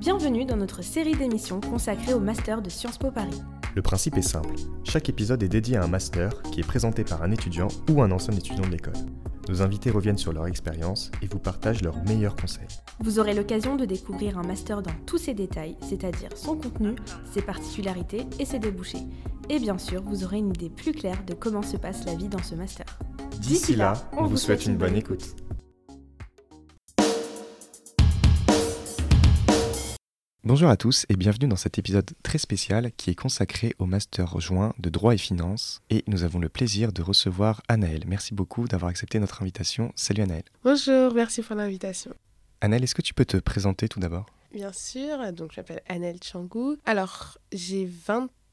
Bienvenue dans notre série d'émissions consacrée au Master de Sciences Po Paris. Le principe est simple. Chaque épisode est dédié à un master qui est présenté par un étudiant ou un ancien étudiant de l'école. Nos invités reviennent sur leur expérience et vous partagent leurs meilleurs conseils. Vous aurez l'occasion de découvrir un master dans tous ses détails, c'est-à-dire son contenu, ses particularités et ses débouchés. Et bien sûr, vous aurez une idée plus claire de comment se passe la vie dans ce master. D'ici là, on vous souhaite une bonne écoute. Bonjour à tous et bienvenue dans cet épisode très spécial qui est consacré au Master joint de droit et finance. Et nous avons le plaisir de recevoir Anaël. Merci beaucoup d'avoir accepté notre invitation. Salut Anaël. Bonjour, merci pour l'invitation. Anaël, est-ce que tu peux te présenter tout d'abord? Bien sûr, donc je m'appelle Anaël Changou. Alors, j'ai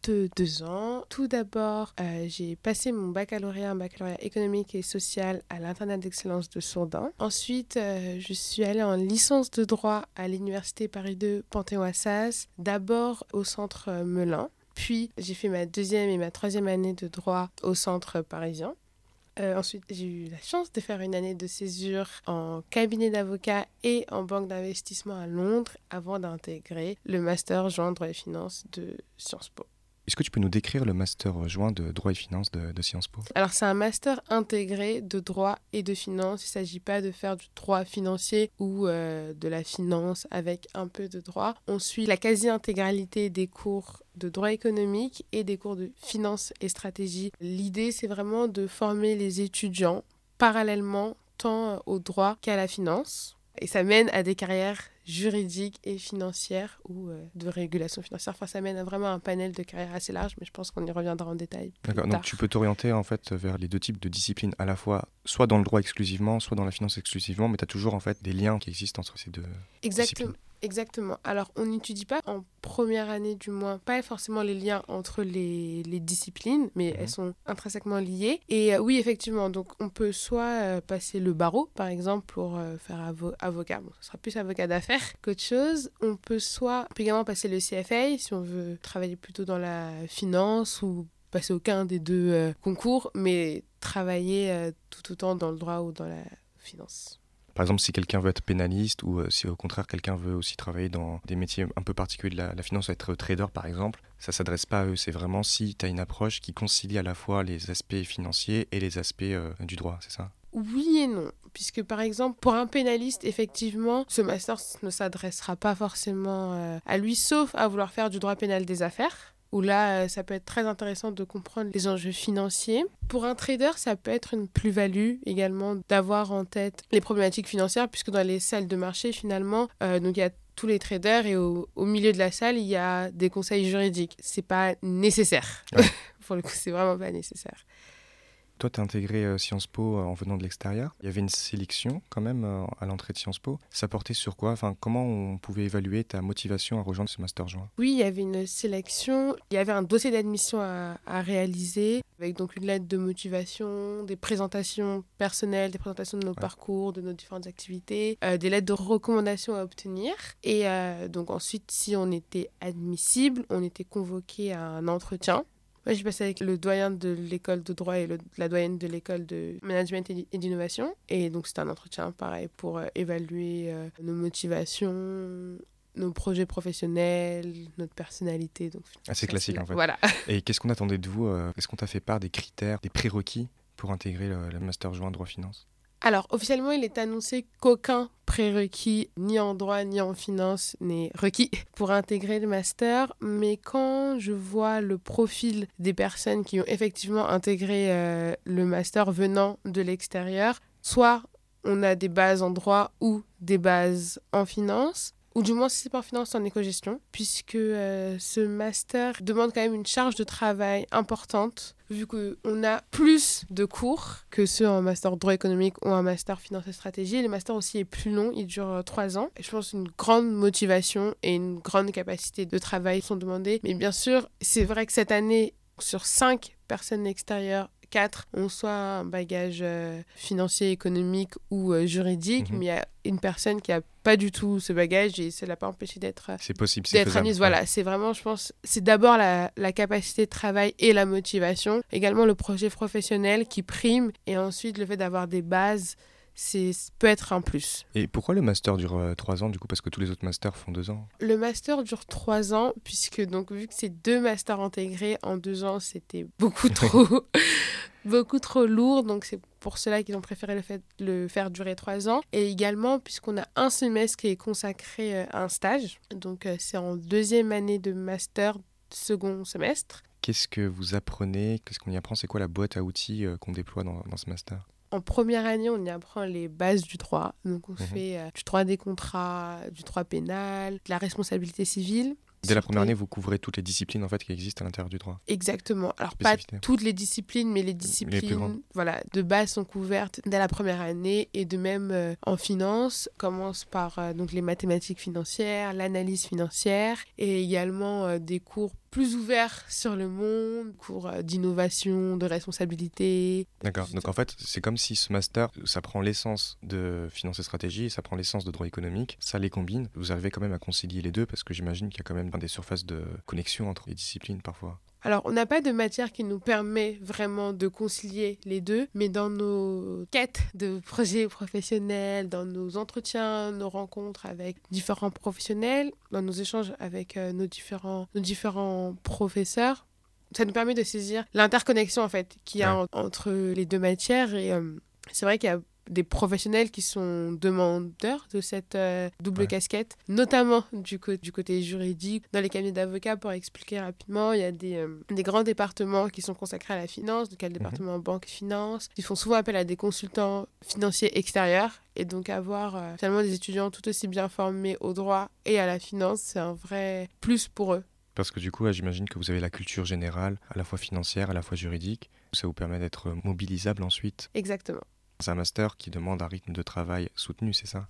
22 ans. Tout d'abord, euh, j'ai passé mon baccalauréat, un baccalauréat économique et social à l'internat d'excellence de Sourdin. Ensuite, euh, je suis allée en licence de droit à l'université Paris 2 Panthéon-Assas, d'abord au centre euh, Melun. Puis, j'ai fait ma deuxième et ma troisième année de droit au centre parisien. Ensuite, j'ai eu la chance de faire une année de césure en cabinet d'avocat et en banque d'investissement à Londres avant d'intégrer le master joint droit et finance de Sciences Po. Est-ce que tu peux nous décrire le Master joint de droit et finance de, Sciences Po? Alors, c'est un master intégré de droit et de finance. Il ne s'agit pas de faire du droit financier ou euh, de la finance avec un peu de droit. On suit la quasi-intégralité des cours de droit économique et des cours de finance et stratégie. L'idée, c'est vraiment de former les étudiants parallèlement tant au droit qu'à la finance. Et ça mène à des carrières juridiques et financières ou euh, de régulation financière. Enfin, ça mène à vraiment un panel de carrières assez large, mais je pense qu'on y reviendra en détail. D'accord, donc tu peux t'orienter en fait vers les deux types de disciplines, à la fois soit dans le droit exclusivement, soit dans la finance exclusivement, mais tu as toujours en fait des liens qui existent entre ces deux. Exactement. Exactement. Alors, on n'étudie pas en première année du moins, pas forcément les liens entre les, les disciplines, mais Mhm. elles sont intrinsèquement liées. Et euh, oui, effectivement, donc on peut soit euh, passer le barreau, par exemple, pour euh, faire avo- avocat. Bon, ce sera plus avocat d'affaires qu'autre chose. On peut soit on peut également passer le CFA si on veut travailler plutôt dans la finance ou passer aucun des deux concours, mais travailler tout autant dans le droit ou dans la finance. Par exemple, si quelqu'un veut être pénaliste ou euh, si au contraire quelqu'un veut aussi travailler dans des métiers un peu particuliers de la, la finance, être trader par exemple, ça s'adresse pas à eux. C'est vraiment si tu as une approche qui concilie à la fois les aspects financiers et les aspects euh, du droit, c'est ça? Oui et non, puisque par exemple, pour un pénaliste, effectivement, ce master ne s'adressera pas forcément euh, à lui, sauf à vouloir faire du droit pénal des affaires, où là, euh, ça peut être très intéressant de comprendre les enjeux financiers. Pour un trader, ça peut être une plus-value également d'avoir en tête les problématiques financières, puisque dans les salles de marché, finalement, euh, donc il y a tous les traders et au, au milieu de la salle, il y a des conseils juridiques. C'est pas nécessaire. Ouais. pour le coup, c'est vraiment pas nécessaire. Toi, tu as intégré euh, Sciences Po euh, en venant de l'extérieur. Il y avait une sélection quand même euh, à l'entrée de Sciences Po. Ça portait sur quoi? Enfin, comment on pouvait évaluer ta motivation à rejoindre ce master joint? Oui, il y avait une sélection, il y avait un dossier d'admission à, à réaliser, avec donc une lettre de motivation, des présentations personnelles, des présentations de nos parcours, de nos différentes activités, euh, des lettres de recommandation à obtenir. Et euh, donc ensuite, si on était admissible, on était convoqué à un entretien. Moi, j'ai passé avec le doyen de l'école de droit et le- la doyenne de l'école de management et d'innovation. Et donc, c'était un entretien pareil pour euh, évaluer euh, nos motivations, nos projets professionnels, notre personnalité. Donc, Assez classique en fait. Voilà. Et qu'est-ce qu'on attendait de vous euh, Est-ce qu'on t'a fait part des critères, des prérequis pour intégrer le, le master joint droit finance? Alors, officiellement, il est annoncé qu'aucun prérequis, ni en droit, ni en finance, n'est requis pour intégrer le master. Mais quand je vois le profil des personnes qui ont effectivement intégré euh, le master venant de l'extérieur, soit on a des bases en droit ou des bases en finance, ou du moins si c'est pas en finance, en éco-gestion, puisque euh, ce master demande quand même une charge de travail importante, vu qu'on a plus de cours que ceux en master droit économique ou en master finance et stratégie. Le master aussi est plus long, il dure euh, trois ans. Et je pense une grande motivation et une grande capacité de travail sont demandées. Mais bien sûr, c'est vrai que cette année, sur cinq personnes extérieures 4 ont soit un bagage euh, financier, économique ou euh, juridique, Mhm. mais il y a une personne qui a pas du tout ce bagage et ça l'a pas empêché d'être C'est possible, c'est d'être admise. Voilà, c'est vraiment, je pense, c'est d'abord la, la capacité de travail et la motivation, également le projet professionnel qui prime, et ensuite le fait d'avoir des bases, c'est peut être un plus. Et pourquoi le master dure 3 ans du coup? Parce que tous les autres masters font 2 ans. Le master dure trois ans, puisque donc vu que c'est deux masters intégrés en deux ans, c'était beaucoup trop, beaucoup trop lourd. Donc c'est pour cela qu'ils ont préféré le, fait, le faire durer trois ans. Et également puisqu'on a un semestre qui est consacré euh, à un stage. Donc euh, c'est en deuxième année de master, second semestre. Qu'est-ce que vous apprenez? Qu'est-ce qu'on y apprend? C'est quoi la boîte à outils euh, qu'on déploie dans, dans ce master? En première année, on y apprend les bases du droit. Donc on Mhm. fait euh, du droit des contrats, du droit pénal, de la responsabilité civile. Dès la première année, vous couvrez toutes les disciplines en fait qui existent à l'intérieur du droit. Exactement. Alors, pas toutes les disciplines, mais les disciplines voilà, de base sont couvertes dès la première année. Et de même euh, en finance, on commence par euh, donc, les mathématiques financières, l'analyse financière et également euh, des cours plus ouverts sur le monde, cours euh, d'innovation, de responsabilité. D'accord. Donc en fait, c'est comme si ce master, ça prend l'essence de finance et stratégie ça prend l'essence de droit économique, ça les combine. Vous arrivez quand même à concilier les deux parce que j'imagine qu'il y a quand même des surfaces de connexion entre les disciplines parfois. Alors, on n'a pas de matière qui nous permet vraiment de concilier les deux, mais dans nos quêtes de projets professionnels, dans nos entretiens, nos rencontres avec différents professionnels, dans nos échanges avec euh, nos, différents, nos différents professeurs, ça nous permet de saisir l'interconnexion en fait qu'il y a Ouais. en- entre les deux matières. Et euh, c'est vrai qu'il y a des professionnels qui sont demandeurs de cette euh, double Ouais. casquette, notamment du, côté juridique. Dans les cabinets d'avocats, pour expliquer rapidement, il y a des, euh, des grands départements qui sont consacrés à la finance, donc il y a le département banque finance. Ils font souvent appel à des consultants financiers extérieurs. Et donc avoir euh, finalement des étudiants tout aussi bien formés au droit et à la finance, c'est un vrai plus pour eux. Parce que du coup, j'imagine que vous avez la culture générale, à la fois financière, à la fois juridique. Ça vous permet d'être mobilisable ensuite. Exactement. C'est un master qui demande un rythme de travail soutenu, c'est ça?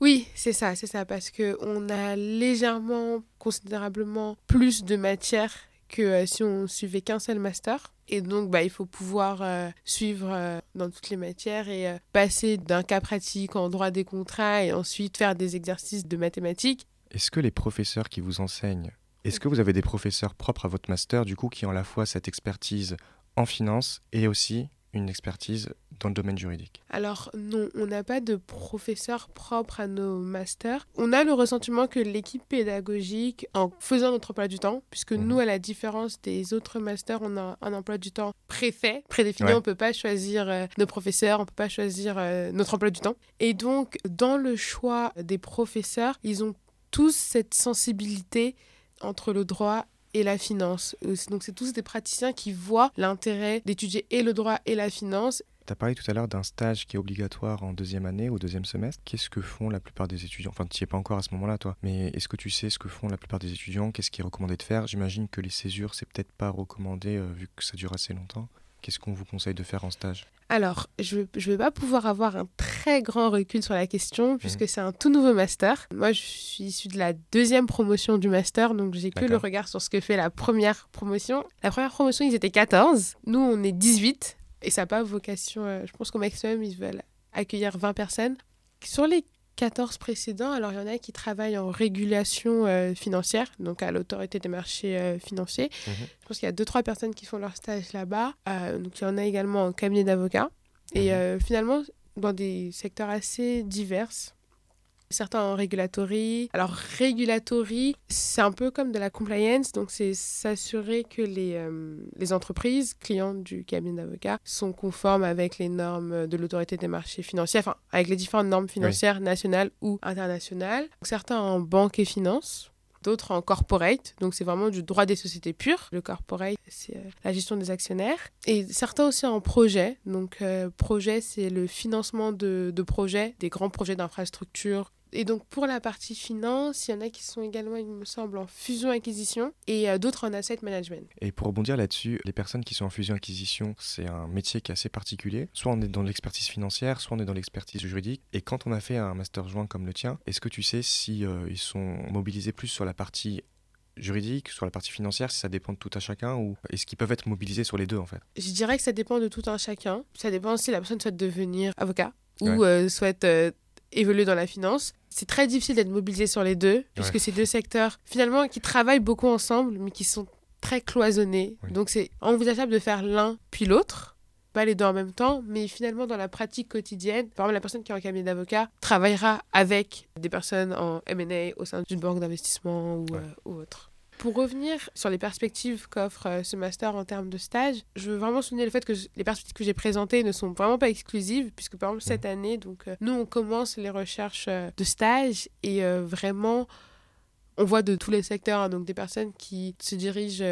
Oui, c'est ça, c'est ça, parce que on a légèrement, considérablement plus de matière que euh, si on suivait qu'un seul master. Et donc, bah, il faut pouvoir euh, suivre euh, dans toutes les matières et passer d'un cas pratique en droit des contrats et ensuite faire des exercices de mathématiques. Est-ce que les professeurs qui vous enseignent, est-ce que vous avez des professeurs propres à votre master, du coup, qui ont à la fois cette expertise en finance et aussi une expertise dans le domaine juridique Alors non, on n'a pas de professeur propre à nos masters. On a le ressentiment que l'équipe pédagogique, en faisant notre emploi du temps, puisque Mhm. nous, à la différence des autres masters, on a un emploi du temps préfet, prédéfini. Ouais. On ne peut pas choisir euh, nos professeurs, on ne peut pas choisir euh, notre emploi du temps. Et donc, dans le choix des professeurs, ils ont tous cette sensibilité entre le droit et la finance. Donc, c'est tous des praticiens qui voient l'intérêt d'étudier et le droit et la finance Tu as parlé tout à l'heure d'un stage qui est obligatoire en deuxième année ou deuxième semestre. Qu'est-ce que font la plupart des étudiants? Enfin, tu n'y es pas encore à ce moment-là, toi. Mais est-ce que tu sais ce que font la plupart des étudiants? Qu'est-ce qui est recommandé de faire? J'imagine que les césures, c'est peut-être pas recommandé euh, vu que ça dure assez longtemps. Qu'est-ce qu'on vous conseille de faire en stage? Alors, je ne vais pas pouvoir avoir un très grand recul sur la question Mhm. puisque c'est un tout nouveau master. Moi, je suis issue de la deuxième promotion du master, donc j'ai que le regard sur ce que fait la première promotion. La première promotion, ils étaient 14. Nous, on est 18 et ça n'a pas vocation. euh, je pense qu'au maximum, ils veulent accueillir 20 personnes. Sur les 14 précédents, alors il y en a qui travaillent en régulation euh, financière, donc à l'autorité des marchés euh, financiers. Mhm. Je pense qu'il y a 2-3 personnes qui font leur stage là-bas. Euh, donc il y en a également en cabinet d'avocat. Et Mhm. euh, finalement, dans des secteurs assez divers. Certains en regulatory. Alors, regulatory, c'est un peu comme de la compliance. Donc, c'est s'assurer que les, euh, les entreprises clientes du cabinet d'avocat sont conformes avec les normes de l'autorité des marchés financiers, enfin, avec les différentes normes financières nationales ou internationales. Donc, certains en banque et finance d'autres en corporate, donc c'est vraiment du droit des sociétés pures. Le corporate, c'est euh, la gestion des actionnaires. Et certains aussi en projet. Donc, euh, projet, c'est le financement de, de projets, des grands projets d'infrastructure. Et donc, pour la partie finance, il y en a qui sont également, il me semble, en fusion-acquisition et euh, d'autres en asset management. Et pour rebondir là-dessus, les personnes qui sont en fusion-acquisition, c'est un métier qui est assez particulier. Soit on est dans l'expertise financière, soit on est dans l'expertise juridique. Et quand on a fait un master joint comme le tien, est-ce que tu sais si euh, ils sont mobilisés plus sur la partie juridique, sur la partie financière, si ça dépend de tout un chacun ou est-ce qu'ils peuvent être mobilisés sur les deux en fait? Je dirais que ça dépend de tout un chacun. Ça dépend si la personne souhaite devenir avocat ou euh, souhaite euh, évoluer dans la finance. C'est très difficile d'être mobilisé sur les deux, puisque c'est deux secteurs finalement qui travaillent beaucoup ensemble, mais qui sont très cloisonnés. Donc c'est envisageable de faire l'un puis l'autre, pas les deux en même temps, mais finalement dans la pratique quotidienne, par exemple la personne qui est en cabinet d'avocat travaillera avec des personnes en M&A au sein d'une banque d'investissement ou, euh, ou autre. Pour revenir sur les perspectives qu'offre euh, ce master en termes de stage, je veux vraiment souligner le fait que les perspectives que j'ai présentées ne sont vraiment pas exclusives, puisque par exemple cette mmh. année, donc, euh, nous, on commence les recherches euh, de stage et vraiment, on voit de tous les secteurs, hein, donc des personnes qui se dirigent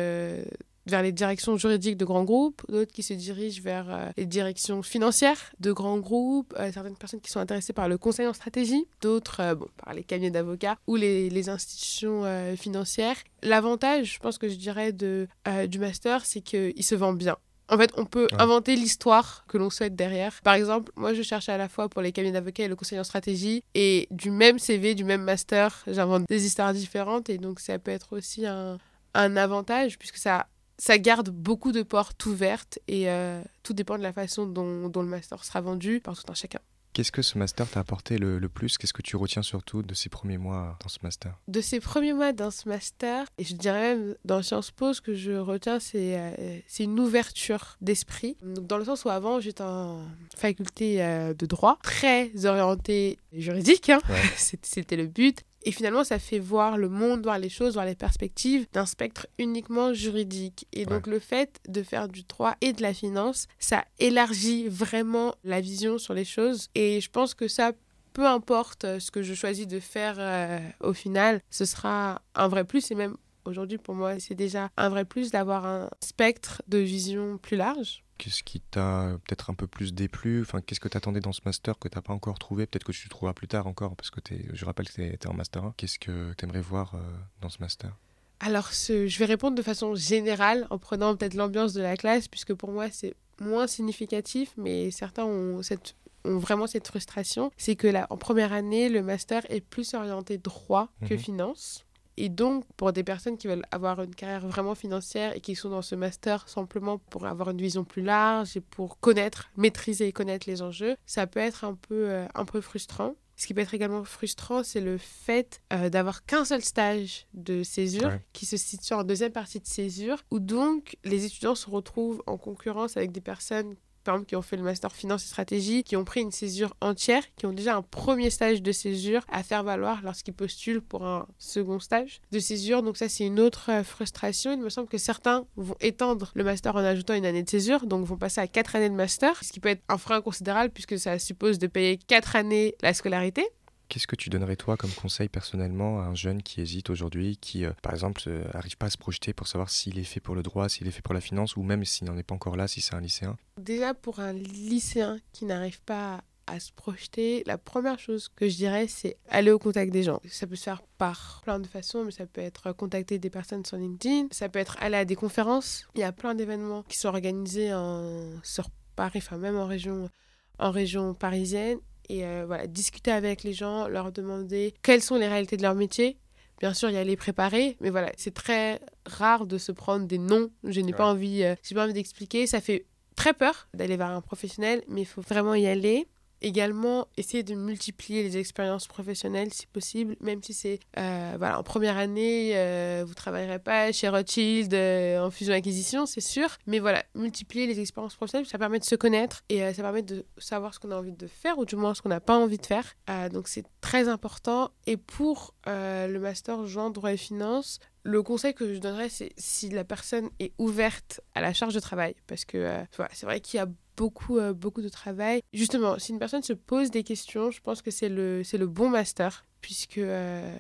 vers les directions juridiques de grands groupes, d'autres qui se dirigent vers euh, les directions financières de grands groupes, euh, certaines personnes qui sont intéressées par le conseil en stratégie, d'autres euh, bon, par les cabinets d'avocats ou les, les institutions financières. L'avantage, je pense que je dirais, de, du master, c'est qu'il se vend bien. En fait, on peut inventer l'histoire que l'on souhaite derrière. Par exemple, moi, je cherche à la fois pour les cabinets d'avocats et le conseil en stratégie. Et du même CV, du même master, j'invente des histoires différentes. Et donc, ça peut être aussi un, un avantage puisque ça ça garde beaucoup de portes ouvertes et euh, tout dépend de la façon dont, le master sera vendu par tout un chacun. Qu'est-ce que ce master t'a apporté le, plus? Qu'est-ce que tu retiens surtout de ces premiers mois dans ce master? De ces premiers mois dans ce master, et je dirais même dans Sciences Po, ce que je retiens, c'est euh, une ouverture d'esprit. Dans le sens où avant, j'étais en faculté euh, de droit, très orientée juridique, hein. c'était le but. Et finalement, ça fait voir le monde, voir les choses, voir les perspectives d'un spectre uniquement juridique. Et donc, le fait de faire du droit et de la finance, ça élargit vraiment la vision sur les choses. Et je pense que ça, peu importe ce que je choisis de faire euh, au final, ce sera un vrai plus. Et même aujourd'hui, pour moi, c'est déjà un vrai plus d'avoir un spectre de vision plus large. Qu'est-ce qui t'a peut-être un peu plus déplu? Enfin, Qu'est-ce que tu attendais dans ce master que tu n'as pas encore trouvé? Peut-être que tu trouveras plus tard encore, parce que je rappelle que tu es, en master 1. Qu'est-ce que tu aimerais voir euh, dans ce master? Alors, je vais répondre de façon générale, en prenant peut-être l'ambiance de la classe, puisque pour moi, c'est moins significatif, mais certains ont, cette, ont vraiment cette frustration. C'est que là, en première année, le master est plus orienté droit que mhm. finance. Et donc, pour des personnes qui veulent avoir une carrière vraiment financière et qui sont dans ce master simplement pour avoir une vision plus large et pour connaître, maîtriser et connaître les enjeux, ça peut être un peu, euh, un peu frustrant. Ce qui peut être également frustrant, c'est le fait euh, d'avoir qu'un seul stage de césure qui se situe en deuxième partie de césure, où donc les étudiants se retrouvent en concurrence avec des personnes par exemple, qui ont fait le master finance et stratégie, qui ont pris une césure entière, qui ont déjà un premier stage de césure à faire valoir lorsqu'ils postulent pour un second stage de césure. Donc ça, c'est une autre euh, frustration. Il me semble que certains vont étendre le master en ajoutant une année de césure, donc vont passer à quatre années de master, ce qui peut être un frein considérable puisque ça suppose de payer quatre années la scolarité. Qu'est-ce que tu donnerais toi comme conseil personnellement à un jeune qui hésite aujourd'hui, qui euh, par exemple n'arrive euh, pas à se projeter pour savoir s'il est fait pour le droit, s'il est fait pour la finance, ou même s'il n'en est pas encore là, si c'est un lycéen? Déjà pour un lycéen qui n'arrive pas à se projeter, la première chose que je dirais, c'est aller au contact des gens. Ça peut se faire par plein de façons, mais ça peut être contacter des personnes sur LinkedIn, ça peut être aller à des conférences. Il y a plein d'événements qui sont organisés en... sur Paris, enfin même en région, en région parisienne et euh, voilà, discuter avec les gens, leur demander quelles sont les réalités de leur métier. Bien sûr, il y a les préparer, mais voilà, c'est très rare de se prendre des noms. Je n'ai pas envie, euh, j'ai pas envie d'expliquer. Ça fait très peur d'aller vers un professionnel, mais il faut vraiment y aller. Également, essayer de multiplier les expériences professionnelles si possible, même si c'est euh, voilà, en première année, euh, vous travaillerez pas chez Rothschild euh, en fusion-acquisition, c'est sûr. Mais voilà, multiplier les expériences professionnelles, ça permet de se connaître et ça permet de savoir ce qu'on a envie de faire ou du moins ce qu'on n'a pas envie de faire. donc c'est très important. Et pour le master Jean droit et finance, le conseil que je donnerais, c'est si la personne est ouverte à la charge de travail, parce que c'est vrai qu'il y a beaucoup, euh, beaucoup de travail. Justement, si une personne se pose des questions, je pense que c'est le, c'est le bon master, puisque euh,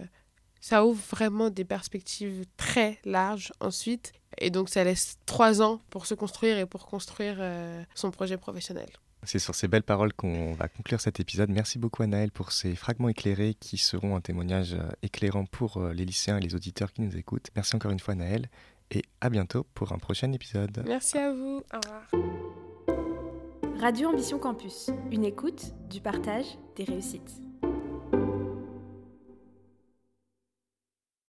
ça ouvre vraiment des perspectives très larges ensuite. Et donc, ça laisse trois ans pour se construire et pour construire euh, son projet professionnel. C'est sur ces belles paroles qu'on va conclure cet épisode. Merci beaucoup Anaël pour ces fragments éclairés qui seront un témoignage éclairant pour les lycéens et les auditeurs qui nous écoutent. Merci encore une fois Anaël et à bientôt pour un prochain épisode. Merci à vous. Au revoir. Radio Ambition Campus, une écoute, du partage, des réussites.